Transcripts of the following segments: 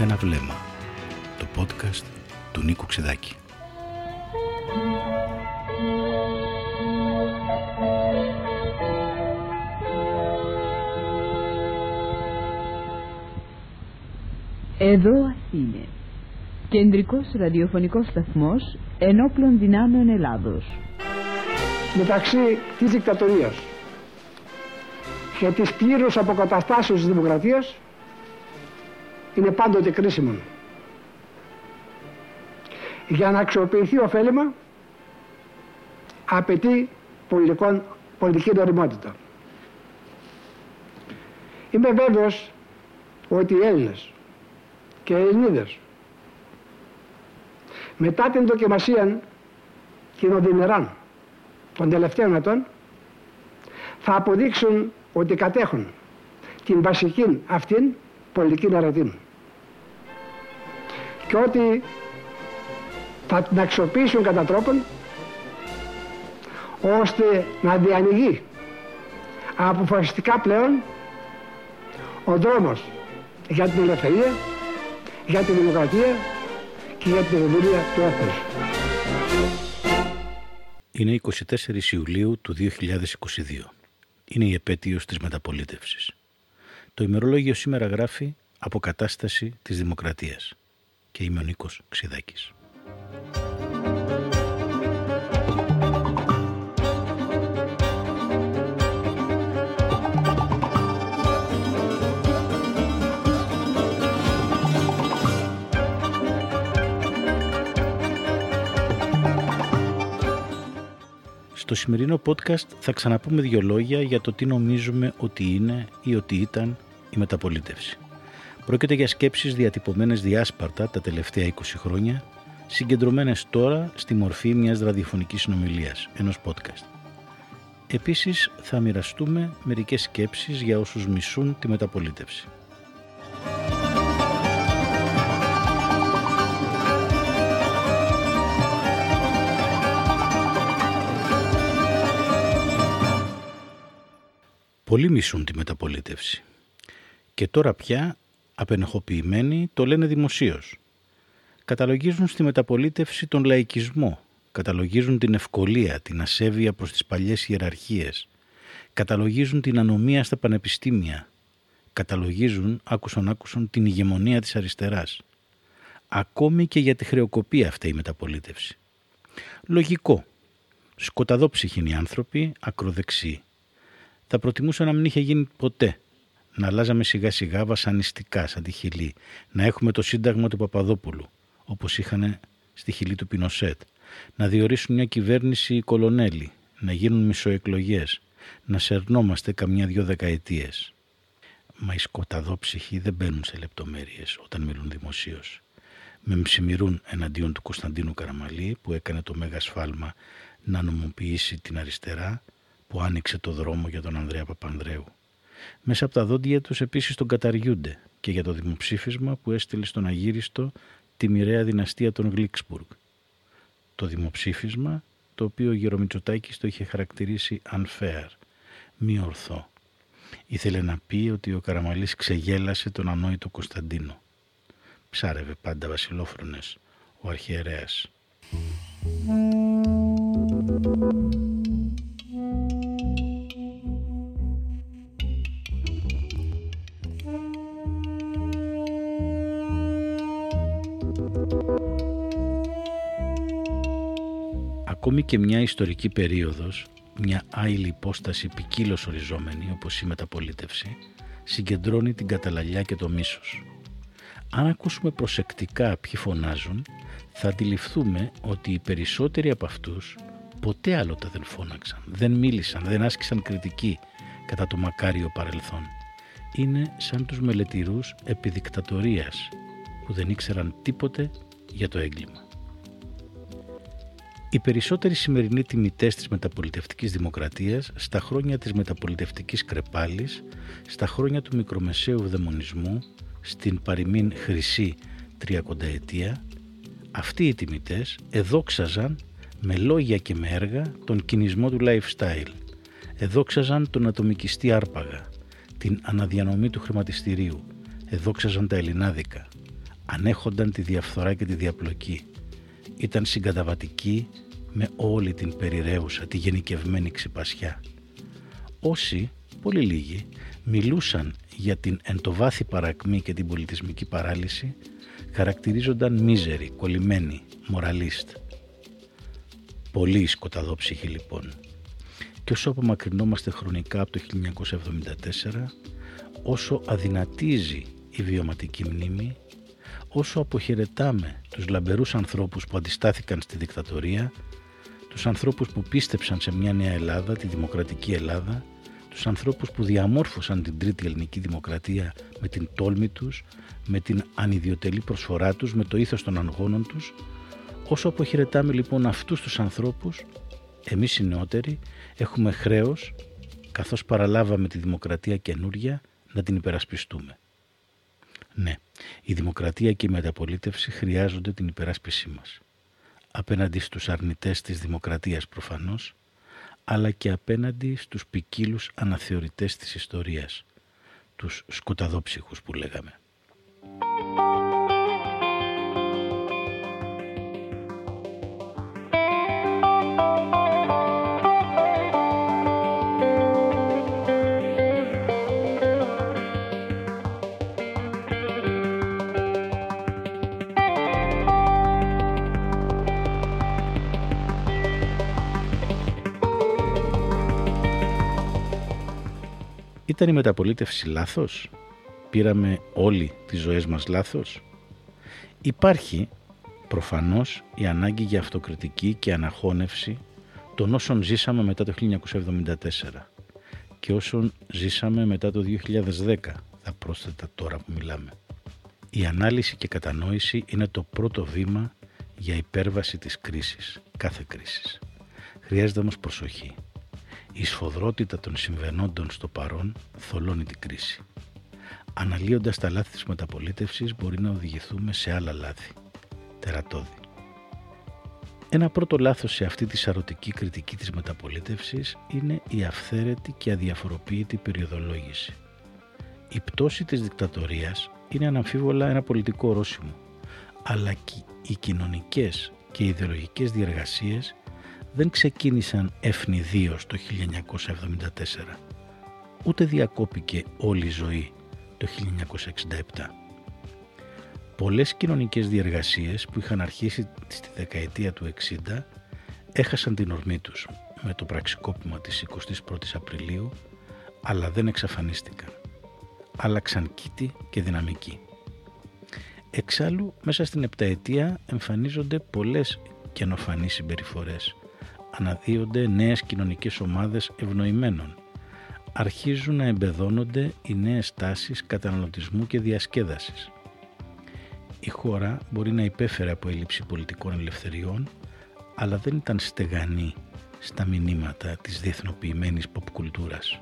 Ένα βλέμμα. Το podcast του Νίκου Ξεδάκη. Εδώ Αθήνε. Κεντρικός ραδιοφωνικός σταθμός ενόπλων δυνάμεων Ελλάδος. μεταξύ της δικτατορίας και της πλήρους αποκαταστάσεως της δημοκρατίας είναι πάντοτε κρίσιμο. Για να αξιοποιηθεί ωφέλιμα απαιτεί πολιτικών, πολιτική νοημότητα. Είμαι βέβαιος ότι οι Έλληνες και οι Ελληνίδες μετά την δοκιμασία κοινοδημερών των τελευταίων ετών θα αποδείξουν ότι κατέχουν την βασική αυτήν πολιτική ναρατή και ότι θα την αξιοποιήσουν κατά τρόπον ώστε να διανοιγεί αποφασιστικά πλέον ο δρόμος για την ελευθερία, για τη δημοκρατία και για την ευημερία του έθνους. Είναι 24 Ιουλίου του 2022. Είναι η επέτειος της μεταπολίτευσης. Το ημερολόγιο σήμερα γράφει «Αποκατάσταση της Δημοκρατίας» και είμαι ο Νίκος Ξιδάκης. Στο σημερινό podcast θα ξαναπούμε δύο λόγια για το τι νομίζουμε ότι είναι ή ότι ήταν η μεταπολίτευση. Πρόκειται για σκέψεις διατυπωμένες διάσπαρτα τα τελευταία 20 χρόνια, συγκεντρωμένες τώρα στη μορφή μιας ραδιοφωνικής συνομιλίας, ενός podcast. Επίσης θα μοιραστούμε μερικές σκέψεις για όσους μισούν τη μεταπολίτευση. Πολλοί μισούν τη μεταπολίτευση. Και τώρα πια, απενεχοποιημένοι, το λένε δημοσίως. Καταλογίζουν στη μεταπολίτευση τον λαϊκισμό. Καταλογίζουν την ευκολία, την ασέβεια προς τις παλιές ιεραρχίες. Καταλογίζουν την ανομία στα πανεπιστήμια. Καταλογίζουν, άκουσον άκουσον, την ηγεμονία της αριστεράς. Ακόμη και για τη χρεοκοπία αυτή η μεταπολίτευση. Λογικό. Σκοταδόψυχοι είναι οι άνθρωποι, ακροδεξιοί θα προτιμούσα να μην είχε γίνει ποτέ. Να αλλάζαμε σιγά σιγά βασανιστικά σαν τη Χιλή. Να έχουμε το σύνταγμα του Παπαδόπουλου, όπως είχαν στη Χιλή του Πινοσέτ. Να διορίσουν μια κυβέρνηση οι κολονέλοι. Να γίνουν μισοεκλογές. Να σερνόμαστε καμιά δυο δεκαετίες. Μα οι σκοταδόψυχοι δεν μπαίνουν σε λεπτομέρειες όταν μιλούν δημοσίως. Με μψημυρούν εναντίον του Κωνσταντίνου Καραμαλή που έκανε το μέγα σφάλμα να νομοποιήσει την αριστερά που άνοιξε το δρόμο για τον Ανδρέα Παπανδρέου. Μέσα από τα δόντια τους επίσης τον καταριούνται και για το δημοψήφισμα που έστειλε στον Αγύριστο τη μοιραία δυναστεία των Γλίξπουργκ. Το δημοψήφισμα το οποίο ο Γερομητσοτάκης το είχε χαρακτηρίσει unfair, μη ορθό. Ήθελε να πει ότι ο Καραμαλής ξεγέλασε τον ανόητο Κωνσταντίνο. Ψάρευε πάντα βασιλόφρονες ο αρχιερέας. Ακόμη και μια ιστορική περίοδος, μια άειλη υπόσταση ποικίλως οριζόμενη όπως η μεταπολίτευση, συγκεντρώνει την καταλαλιά και το μίσος. Αν ακούσουμε προσεκτικά ποιοι φωνάζουν, θα αντιληφθούμε ότι οι περισσότεροι από αυτούς ποτέ άλλοτε δεν φώναξαν, δεν μίλησαν, δεν άσκησαν κριτική κατά το μακάριο παρελθόν. Είναι σαν τους μελετηρούς επιδικτατορίας που δεν ήξεραν τίποτε για το έγκλημα. Οι περισσότεροι σημερινοί τιμητές της μεταπολιτευτικής δημοκρατίας στα χρόνια της μεταπολιτευτικής κρεπάλης, στα χρόνια του μικρομεσαίου δαιμονισμού, στην παροιμήν χρυσή τριακονταετία, αυτοί οι τιμητές εδόξαζαν με λόγια και με έργα τον κινησμό του lifestyle. Εδόξαζαν τον ατομικιστή άρπαγα, την αναδιανομή του χρηματιστηρίου. Εδόξαζαν τα ελληνάδικα. ανέχονταν τη διαφθορά και τη διαπλοκή. Ήταν συγκαταβατικοί με όλη την περιραίουσα, τη γενικευμένη ξυπασιά. Όσοι, πολύ λίγοι, μιλούσαν για την εντοβάθη παρακμή και την πολιτισμική παράλυση, χαρακτηρίζονταν μίζεροι, κολλημένοι, μοραλίστ. Πολύ σκοταδόψυχοι λοιπόν. Και όσο απομακρυνόμαστε χρονικά από το 1974, όσο αδυνατίζει η βιωματική μνήμη, όσο αποχαιρετάμε τους λαμπερούς ανθρώπους που αντιστάθηκαν στη δικτατορία, τους ανθρώπους που πίστεψαν σε μια νέα Ελλάδα, τη δημοκρατική Ελλάδα, τους ανθρώπους που διαμόρφωσαν την τρίτη ελληνική δημοκρατία με την τόλμη τους, με την ανιδιοτελή προσφορά τους, με το ήθος των αγώνων τους, όσο αποχαιρετάμε λοιπόν αυτούς τους ανθρώπους, εμείς οι νεότεροι έχουμε χρέος, καθώς παραλάβαμε τη δημοκρατία καινούρια, να την υπερασπιστούμε. Ναι, η δημοκρατία και η μεταπολίτευση χρειάζονται την υπεράσπισή μας. Απέναντι στους αρνητές της δημοκρατίας προφανώς, αλλά και απέναντι στους ποικίλους αναθεωρητές της ιστορίας, τους σκοταδόψυχους που λέγαμε. Ήταν η μεταπολίτευση λάθος; Πήραμε όλοι τις ζωές μας λάθος; Υπάρχει προφανώς η ανάγκη για αυτοκριτική και αναχώνευση των όσων ζήσαμε μετά το 1974 και όσων ζήσαμε μετά το 2010, θα πρόσθετα τώρα που μιλάμε. Η ανάλυση και κατανόηση είναι το πρώτο βήμα για υπέρβαση της κρίσης, κάθε κρίσης. Χρειάζεται όμως προσοχή. Η σφοδρότητα των συμβενόντων στο παρόν θολώνει την κρίση. Αναλύοντας τα λάθη της μεταπολίτευσης μπορεί να οδηγηθούμε σε άλλα λάθη. Τερατώδη. Ένα πρώτο λάθος σε αυτή τη σαρωτική κριτική της μεταπολίτευσης είναι η αυθαίρετη και αδιαφοροποίητη περιοδολόγηση. Η πτώση της δικτατορίας είναι αναμφίβολα ένα πολιτικό ορόσημο, αλλά και οι κοινωνικές και ιδεολογικές διεργασίες δεν ξεκίνησαν ευνηδίως το 1974, ούτε διακόπηκε όλη η ζωή το 1967. Πολλές κοινωνικές διεργασίες που είχαν αρχίσει στη δεκαετία του 60 έχασαν την ορμή τους με το πραξικόπημα της 21ης Απριλίου, αλλά δεν εξαφανίστηκαν. Άλλαξαν κήτη και δυναμική. Εξάλλου, μέσα στην επταετία εμφανίζονται πολλές καινοφανείς συμπεριφορές αναδύονται νέες κοινωνικές ομάδες ευνοημένων. Αρχίζουν να εμπεδώνονται οι νέες τάσεις καταναλωτισμού και διασκέδασης. Η χώρα μπορεί να υπέφερε από έλλειψη πολιτικών ελευθεριών, αλλά δεν ήταν στεγανή στα μηνύματα της διεθνοποιημένης pop κουλτούρας,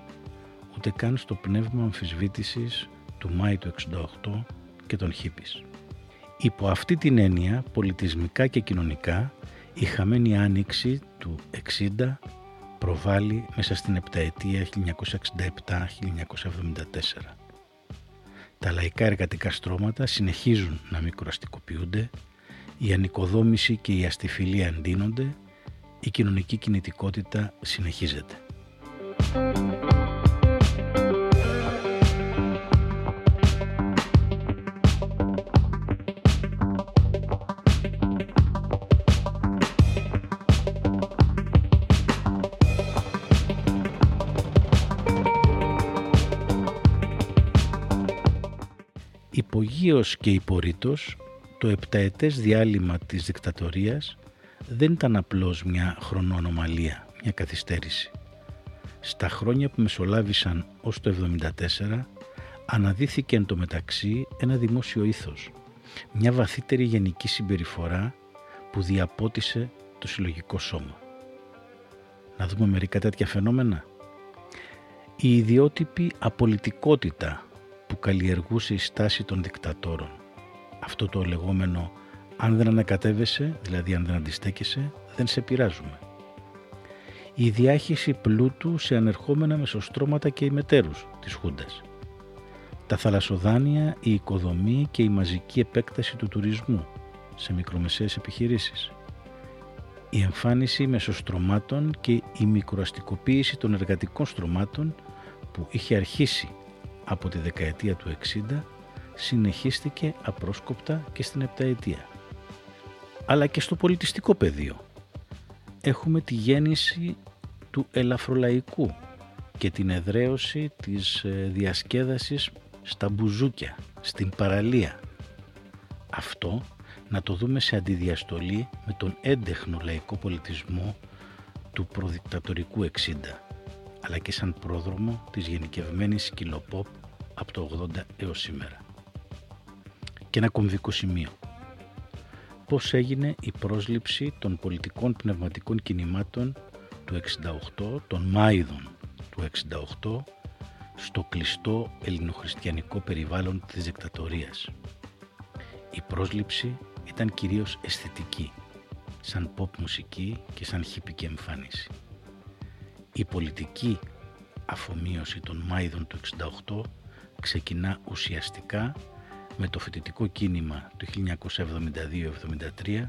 ούτε καν στο πνεύμα αμφισβήτησης του Μάη του 68 και των χίπης. Υπό αυτή την έννοια, πολιτισμικά και κοινωνικά, η χαμένη άνοιξη του 60 προβάλλει μέσα στην επταετία 1967-1974. Τα λαϊκά εργατικά στρώματα συνεχίζουν να μικροαστικοποιούνται, η ανοικοδόμηση και η αστιφιλία εντείνονται, η κοινωνική κινητικότητα συνεχίζεται. Υπογείως και υπορήτως το επταετές διάλειμμα της δικτατορίας δεν ήταν απλώς μια χρονονομαλία, μια καθυστέρηση. Στα χρόνια που μεσολάβησαν ως το 1974 αναδύθηκε εν τω μεταξύ ένα δημόσιο ήθος, μια βαθύτερη γενική συμπεριφορά που διαπότισε το συλλογικό σώμα. Να δούμε μερικά τέτοια φαινόμενα. Η ιδιότυπη απολυτικότητα που καλλιεργούσε η στάση των δικτατόρων. Αυτό το λεγόμενο αν δεν ανακατεύεσαι, δηλαδή αν δεν αντιστέκεσαι, δεν σε πειράζουμε. Η διάχυση πλούτου σε ανερχόμενα μεσοστρώματα και ημετέρους της Χούντας. τα θαλασσοδάνεια, η οικοδομή και η μαζική επέκταση του τουρισμού σε μικρομεσαίες επιχειρήσεις, η εμφάνιση μεσοστρωμάτων και η μικροαστικοποίηση των εργατικών στρωμάτων που είχε αρχίσει από τη δεκαετία του 60 συνεχίστηκε απρόσκοπτα και στην επταετία. Αλλά και στο πολιτιστικό πεδίο. Έχουμε τη γέννηση του ελαφρολαϊκού και την εδραίωση της ε, διασκέδασης στα μπουζούκια, στην παραλία. Αυτό να το δούμε σε αντιδιαστολή με τον έντεχνο λαϊκό πολιτισμό του προδικτατορικού 60 αλλά και σαν πρόδρομο της γενικευμένης σκυλοπόπ από το 80 έως σήμερα. Και ένα κομβικό σημείο. Πώς έγινε η πρόσληψη των πολιτικών πνευματικών κινημάτων του 68, των Μάιδων του 68, στο κλειστό ελληνοχριστιανικό περιβάλλον της δικτατορίας. Η πρόσληψη ήταν κυρίως αισθητική, σαν pop μουσική και σαν χυπική εμφάνιση. Η πολιτική αφομοίωση των Μάιδων του 68 ξεκινά ουσιαστικά με το φοιτητικό κίνημα του 1972-73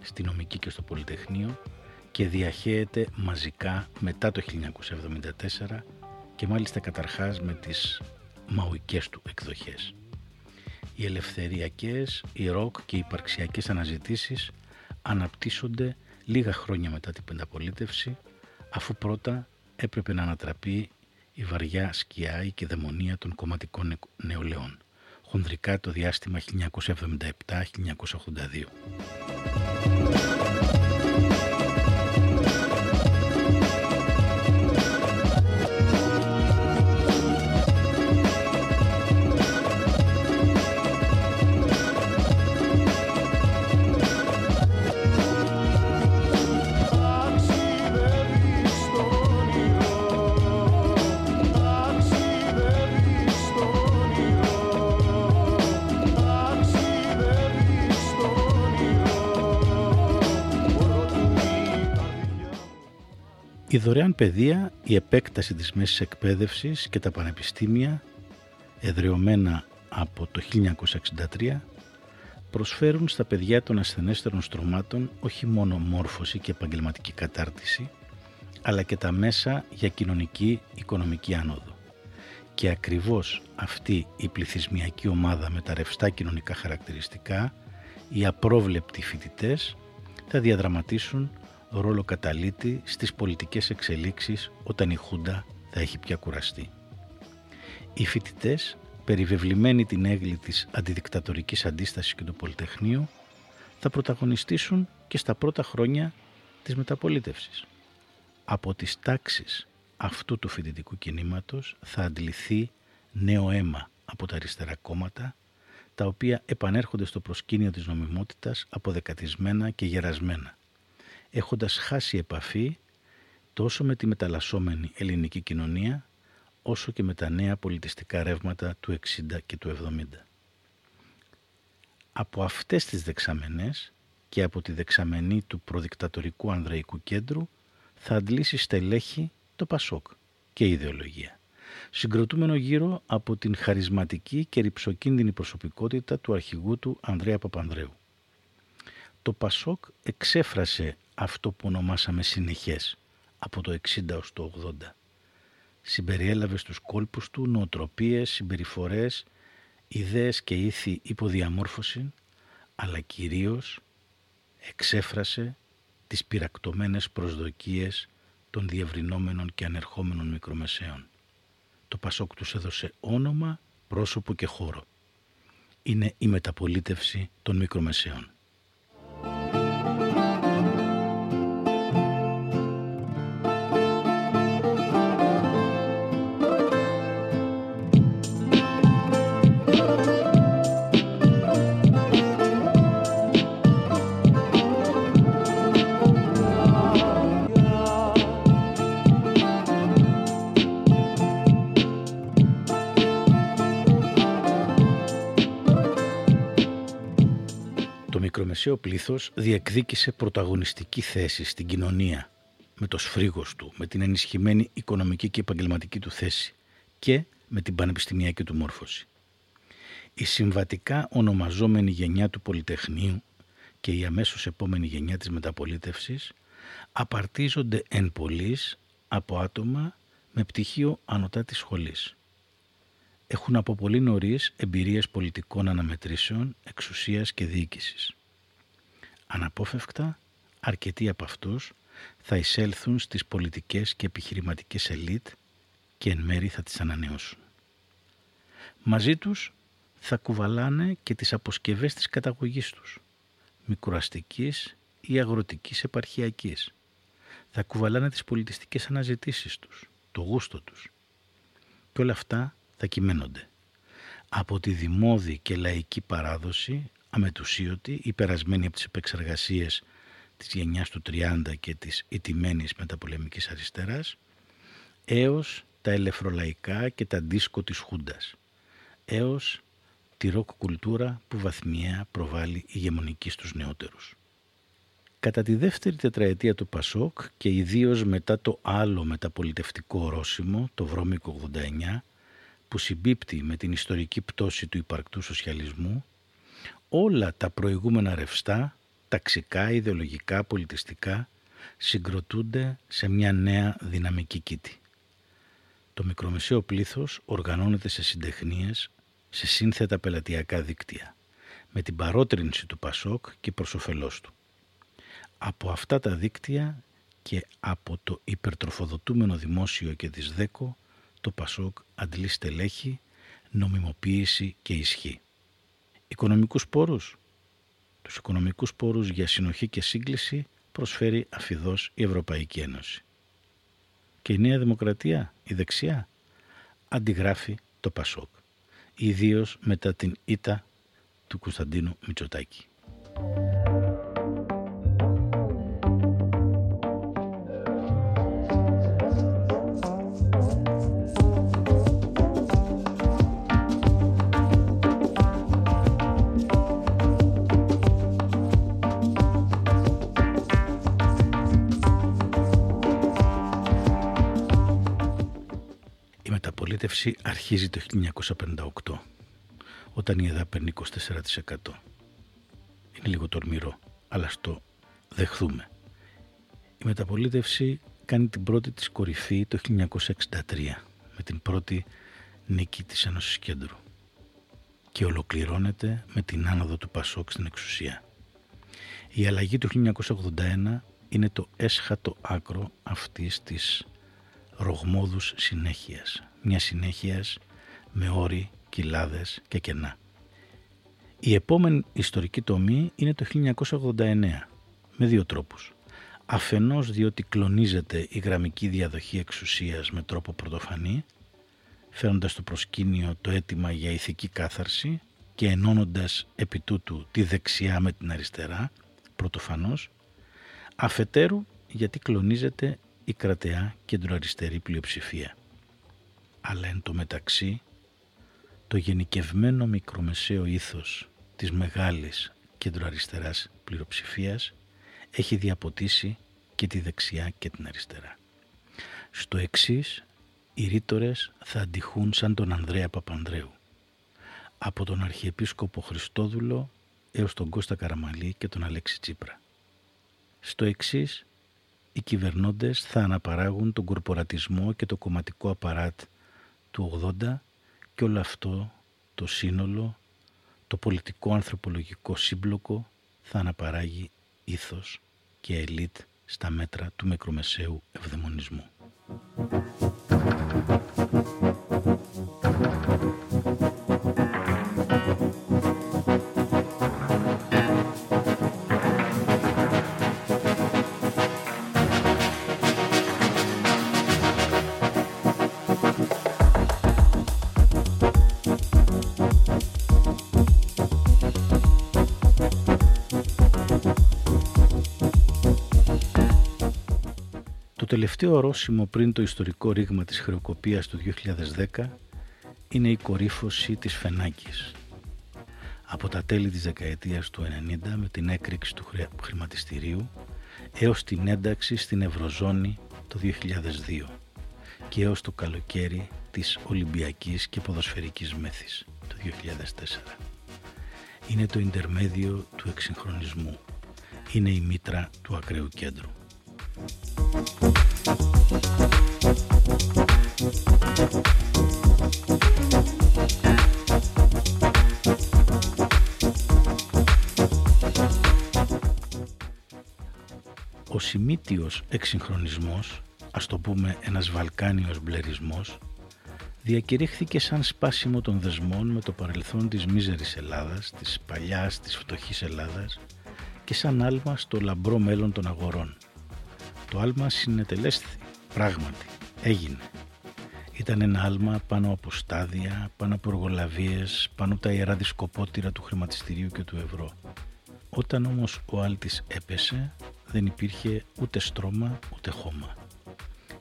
στη νομική και στο Πολυτεχνείο και διαχέεται μαζικά μετά το 1974 και μάλιστα καταρχάς με τις μαουικές του εκδοχές. Οι ελευθεριακές, οι ροκ και οι υπαρξιακές αναζητήσεις αναπτύσσονται λίγα χρόνια μετά την πενταπολίτευση αφού πρώτα έπρεπε να ανατραπεί η βαριά σκιά, η δαιμονία των κομματικών νεολαίων. Χονδρικά το διάστημα 1977-1982. Η δωρεάν παιδεία, η επέκταση της μέσης εκπαίδευσης και τα πανεπιστήμια, εδρεωμένα από το 1963, προσφέρουν στα παιδιά των ασθενέστερων στρωμάτων όχι μόνο μόρφωση και επαγγελματική κατάρτιση, αλλά και τα μέσα για κοινωνική οικονομική άνοδο. Και ακριβώς αυτή η πληθυσμιακή ομάδα με τα ρευστά κοινωνικά χαρακτηριστικά, οι απρόβλεπτοι φοιτητές θα διαδραματίσουν ρόλο καταλήτη στις πολιτικές εξελίξεις όταν η Χούντα θα έχει πια κουραστεί. Οι φοιτητές, περιβεβλημένοι την έγκλη της αντιδικτατορικής αντίστασης και του Πολυτεχνείου, θα πρωταγωνιστήσουν και στα πρώτα χρόνια της μεταπολίτευσης. Από τις τάξεις αυτού του φοιτητικού κινήματος θα αντληθεί νέο αίμα από τα αριστερά κόμματα, τα οποία επανέρχονται στο προσκήνιο της νομιμότητας αποδεκατισμένα και γερασμένα έχοντας χάσει επαφή τόσο με τη μεταλλασσόμενη ελληνική κοινωνία όσο και με τα νέα πολιτιστικά ρεύματα του 60 και του 70. Από αυτές τις δεξαμενές και από τη δεξαμενή του προδικτατορικού Ανδρεϊκού Κέντρου θα αντλήσει στελέχη το Πασόκ και η ιδεολογία, συγκροτούμενο γύρω από την χαρισματική και ρηψοκίνδυνη προσωπικότητα του αρχηγού του Ανδρέα Παπανδρέου. Το Πασόκ εξέφρασε αυτό που ονομάσαμε συνεχές από το 60 ως το 80. Συμπεριέλαβες στους κόλπους του νοοτροπίες, συμπεριφορές, ιδέες και ήθη υποδιαμόρφωση, αλλά κυρίως εξέφρασε τις πυρακτωμένες προσδοκίες των διευρυνόμενων και ανερχόμενων μικρομεσαίων. Το Πασόκ τους έδωσε όνομα, πρόσωπο και χώρο. Είναι η μεταπολίτευση των μικρομεσαίων. Μικρομεσαίο πλήθος διεκδίκησε πρωταγωνιστική θέση στην κοινωνία με το σφρίγος του, με την ενισχυμένη οικονομική και επαγγελματική του θέση και με την πανεπιστημιακή του μόρφωση. Η συμβατικά ονομαζόμενη γενιά του Πολυτεχνείου και η αμέσως επόμενη γενιά της μεταπολίτευσης απαρτίζονται εν πολλής από άτομα με πτυχίο ανωτά της σχολής. Έχουν από πολύ νωρίς εμπειρίες πολιτικών αναμετρήσεων, εξουσίας και διοίκησης. Αναπόφευκτα, αρκετοί από αυτούς θα εισέλθουν στις πολιτικές και επιχειρηματικές ελίτ και εν μέρη θα τις ανανεώσουν. Μαζί τους θα κουβαλάνε και τις αποσκευές της καταγωγής τους, μικροαστικής ή αγροτικής επαρχιακής. Θα κουβαλάνε τις πολιτιστικές αναζητήσεις τους, το γούστο τους. Και όλα αυτά θα κυμαίνονται. Από τη δημόδη και λαϊκή παράδοση, αμετουσίωτη, υπερασμένη από τις επεξεργασίες της γενιάς του 30 και της ιτημένης μεταπολεμικής αριστεράς, έως τα ελεφρολαϊκά και τα δίσκο της Χούντας, έως τη ροκ κουλτούρα που βαθμιαία προβάλλει ηγεμονική στους νεότερους. Κατά τη δεύτερη τετραετία του Πασόκ και ιδίως μετά το άλλο μεταπολιτευτικό ορόσημο, το βρώμικο 89, που συμπίπτει με την ιστορική πτώση του υπαρκτού σοσιαλισμού, όλα τα προηγούμενα ρευστά, ταξικά, ιδεολογικά, πολιτιστικά, συγκροτούνται σε μια νέα δυναμική κήτη. Το μικρομεσαίο πλήθος οργανώνεται σε συντεχνίες, σε σύνθετα πελατειακά δίκτυα, με την παρότρινση του Πασόκ και προς όφελός του. Από αυτά τα δίκτυα και από το υπερτροφοδοτούμενο δημόσιο και της ΔΕΚΟ, το Πασόκ αντλεί στελέχη, νομιμοποίηση και ισχύ. Οικονομικούς πόρους. Τους οικονομικούς πόρους για συνοχή και σύγκληση προσφέρει αφιδώς η Ευρωπαϊκή Ένωση. Και η Νέα Δημοκρατία, η δεξιά, αντιγράφει το Πασόκ ιδίως μετά την ήττα του Κωνσταντίνου Μητσοτάκη. Μεταπολίτευση αρχίζει το 1958, όταν η ΕΔΑ παίρνει 24%. Είναι λίγο τορμηρό, αλλά στο δεχθούμε. Η μεταπολίτευση κάνει την πρώτη της κορυφή το 1963, με την πρώτη νίκη της Ένωσης Κέντρου και ολοκληρώνεται με την άνοδο του Πασόκ στην εξουσία. Η αλλαγή του 1981 είναι το έσχατο άκρο αυτής της ρογμόδους συνέχειας μια συνέχειας με όροι, κοιλάδες και κενά. Η επόμενη ιστορική τομή είναι το 1989 με δύο τρόπους. Αφενός διότι κλονίζεται η γραμμική διαδοχή εξουσίας με τρόπο πρωτοφανή φέροντας στο προσκήνιο το αίτημα για ηθική κάθαρση και ενώνοντας επί τούτου τη δεξιά με την αριστερά πρωτοφανώς αφετέρου γιατί κλονίζεται η κρατεά κεντροαριστερή πλειοψηφία αλλά εν τω μεταξύ το γενικευμένο μικρομεσαίο ήθος της μεγάλης κεντροαριστεράς πληροψηφίας έχει διαποτίσει και τη δεξιά και την αριστερά. Στο εξής, οι ρήτορες θα αντιχούν σαν τον Ανδρέα Παπανδρέου, από τον Αρχιεπίσκοπο Χριστόδουλο έως τον Κώστα Καραμαλή και τον Αλέξη Τσίπρα. Στο εξής, οι κυβερνώντες θα αναπαράγουν τον κορπορατισμό και το κομματικό απαράτ του 80 και όλο αυτό το σύνολο, το πολιτικό ανθρωπολογικό σύμπλοκο θα αναπαράγει ήθος και ελίτ στα μέτρα του μικρομεσαίου ευδαιμονισμού. Τελευταίο ορόσημο πριν το ιστορικό ρήγμα της χρεοκοπίας του 2010 είναι η κορύφωση της Φενάκης. Από τα τέλη της δεκαετίας του 90 με την έκρηξη του χρηματιστηρίου έως την ένταξη στην Ευρωζώνη το 2002 και έως το καλοκαίρι της Ολυμπιακής και Ποδοσφαιρικής Μέθης το 2004. Είναι το ιντερμέδιο του εξυγχρονισμού. Είναι η μήτρα του ακραίου κέντρου. Ο σημίτιος εξυγχρονισμός, ας το πούμε ένας βαλκάνιος μπλερισμός, διακηρύχθηκε σαν σπάσιμο των δεσμών με το παρελθόν της μίζερης Ελλάδας, της παλιάς, της φτωχής Ελλάδας και σαν άλμα στο λαμπρό μέλλον των αγορών. Το άλμα συνετελέσθη, πράγματι, έγινε. Ήταν ένα άλμα πάνω από στάδια, πάνω από εργολαβίες, πάνω από τα ιερά δισκοπότηρα του χρηματιστηρίου και του ευρώ. Όταν όμως ο άλτης έπεσε, δεν υπήρχε ούτε στρώμα ούτε χώμα.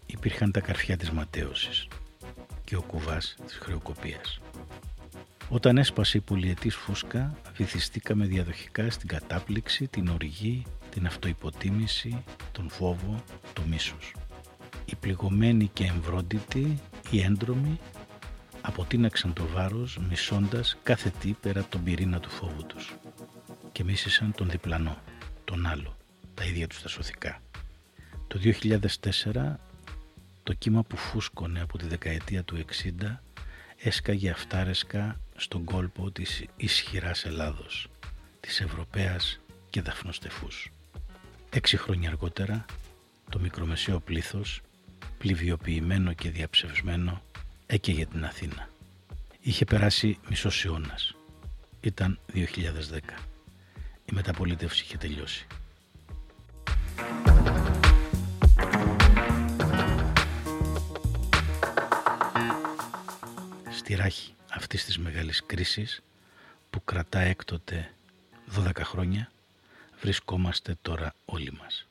Υπήρχαν τα καρφιά της ματέωσης και ο κουβάς της χρεοκοπίας. Όταν έσπασε η πολυετής φούσκα, βυθιστήκαμε διαδοχικά στην κατάπληξη, την οργή, την αυτοϋποτίμηση, τον φόβο, το μίσος. Οι πληγωμένοι και εμβρόντιτοι, οι έντρομοι, αποτείναξαν το βάρος μισώντας κάθε τι πέρα από τον πυρήνα του φόβου τους και μίσησαν τον διπλανό, τον άλλο, τα ίδια τους τα σωθικά. Το 2004 το κύμα που φούσκωνε από τη δεκαετία του 60 έσκαγε αυτάρεσκα στον κόλπο της ισχυράς Ελλάδος, της Ευρωπαίας και δαφνοστεφούς. Έξι χρόνια αργότερα, το μικρομεσαίο πλήθος, πληβιοποιημένο και διαψευσμένο, έκαιγε την Αθήνα. Είχε περάσει μισός αιώνας. Ήταν 2010. Η μεταπολίτευση είχε τελειώσει. Στη ράχη αυτής της μεγάλης κρίσης που κρατά έκτοτε 12 χρόνια βρισκόμαστε τώρα όλοι μας.